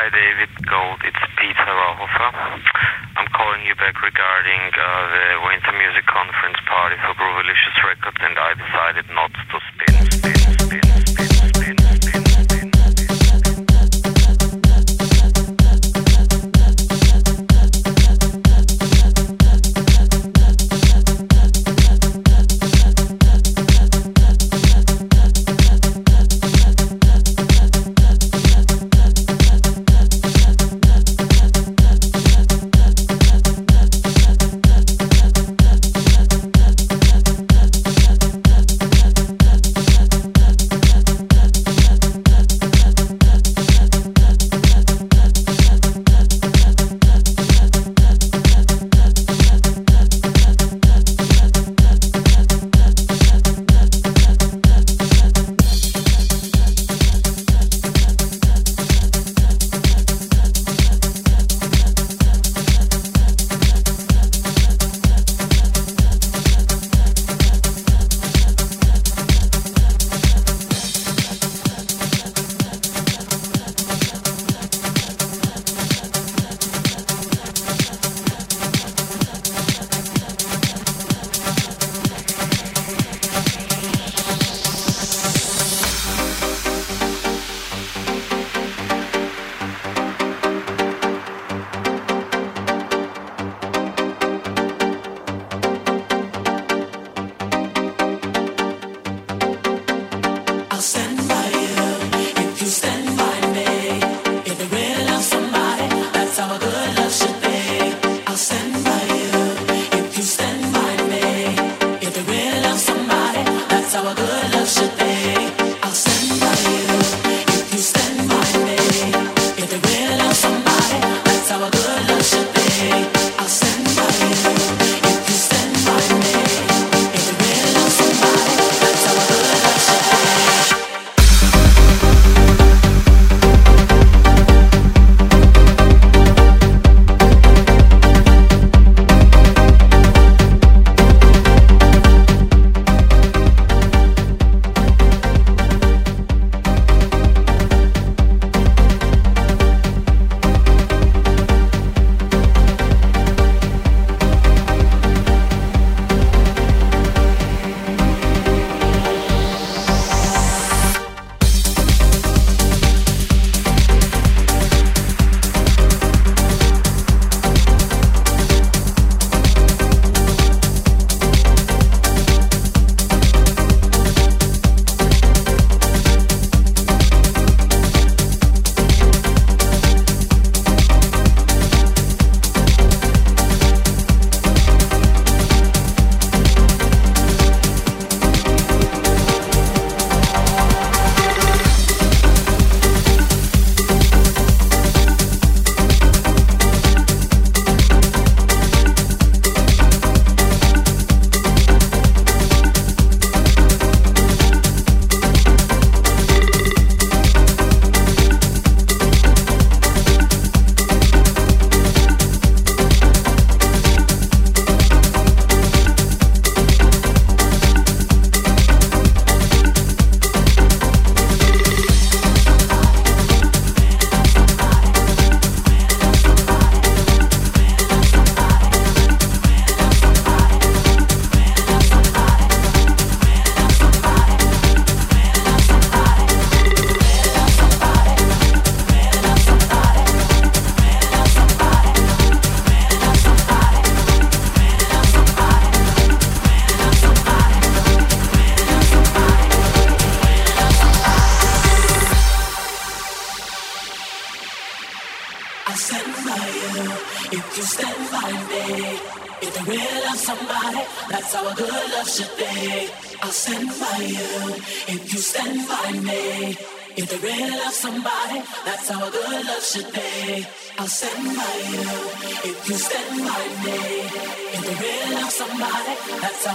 Hi, David Gold. It's Peter Rauhofer. I'm calling you back regarding uh, the Winter Music Conference party for Groovilicious Records, and I decided not to spin, spin, spin, spin.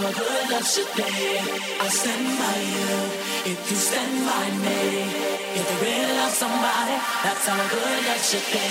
a good love should be. I stand by you if you stand by me. If you really love somebody, that's how good love should be.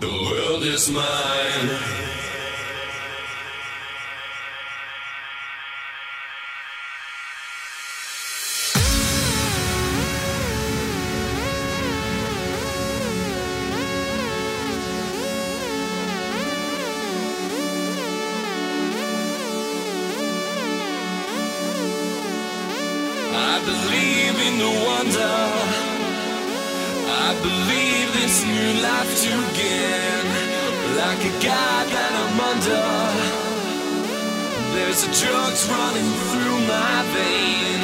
The world is mine. Like a god that I'm under. There's a drugs running through my vein.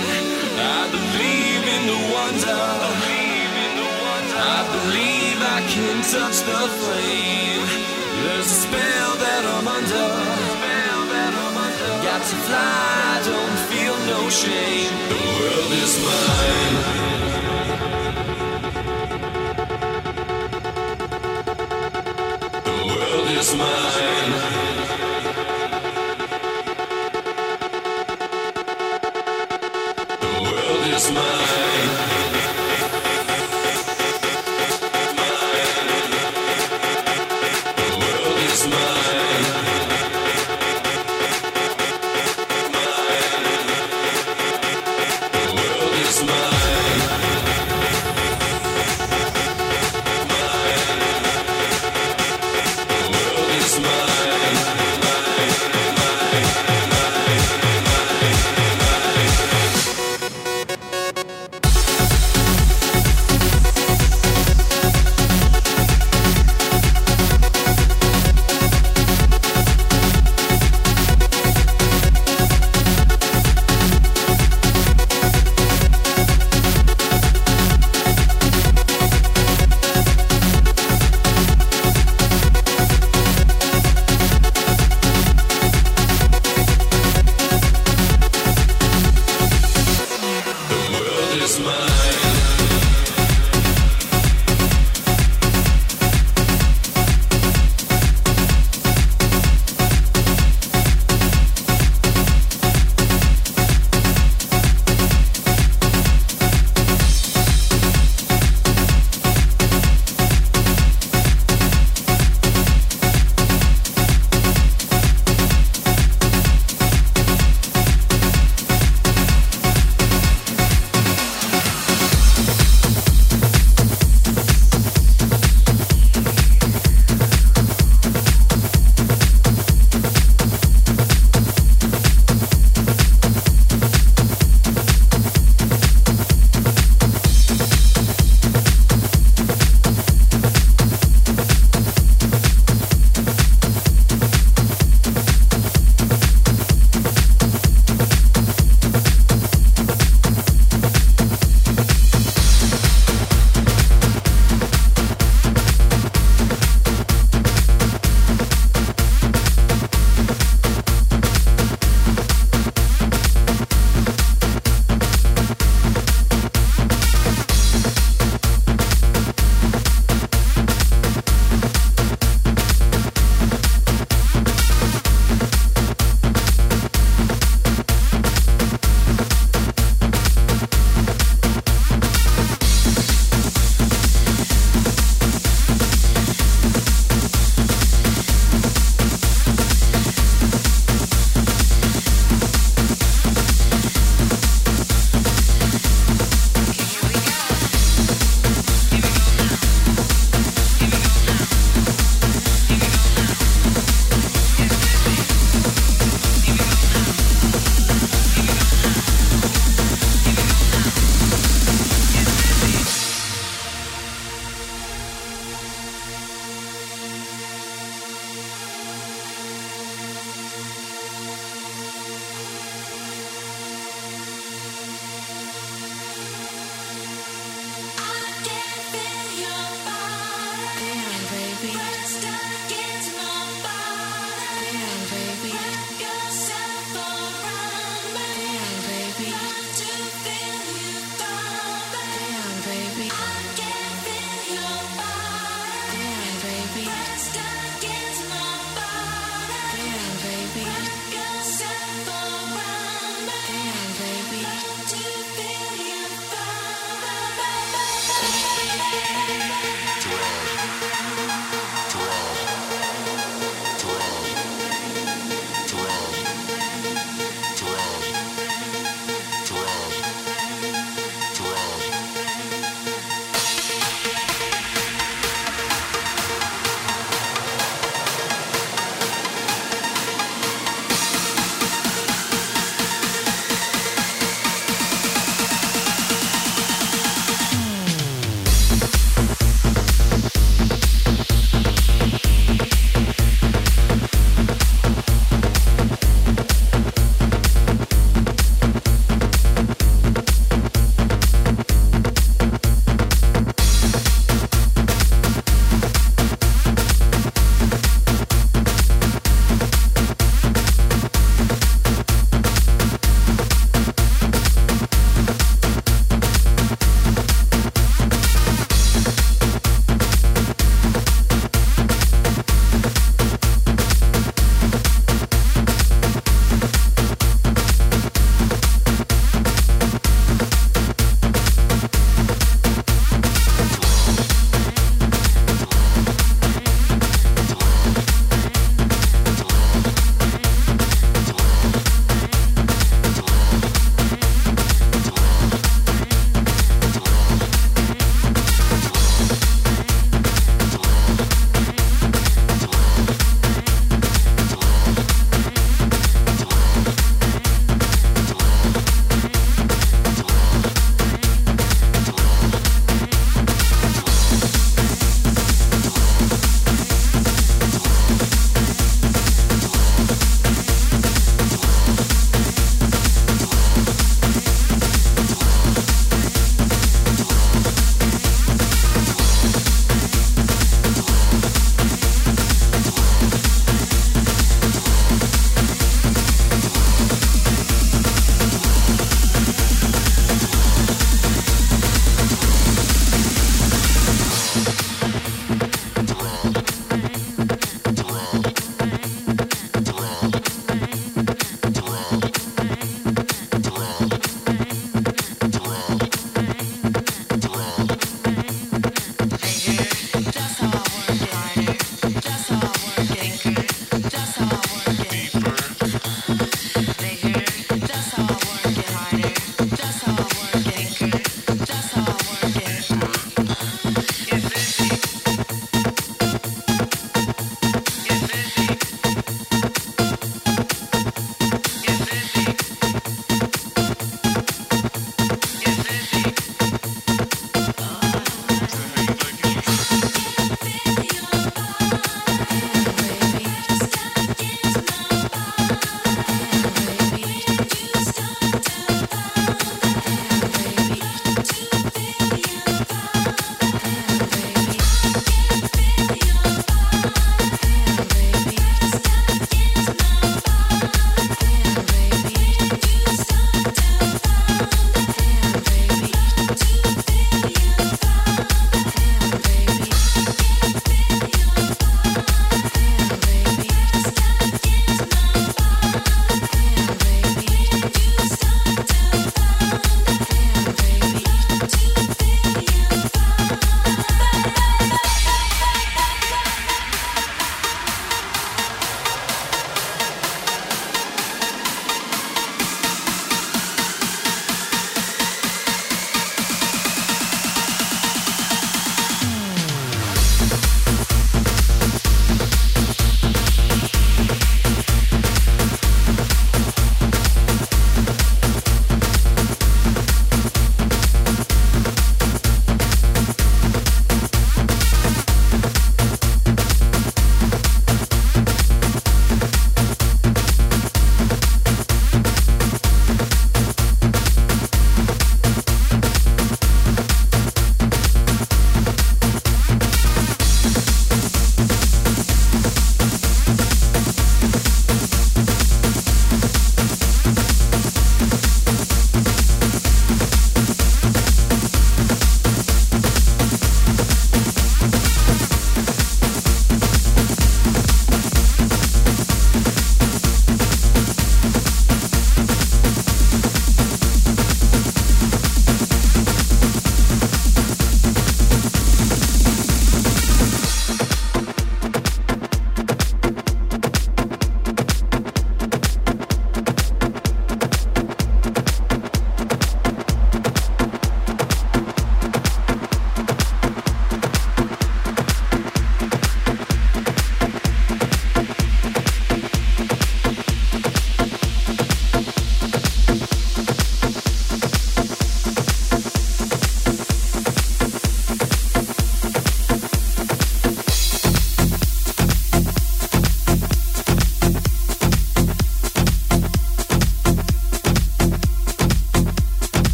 I believe in the wonder. I believe I can touch the flame. There's a spell that I'm under. Got to fly, don't feel no shame. The world is mine. World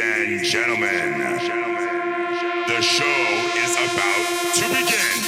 and gentlemen, the show is about to begin.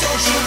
Don't you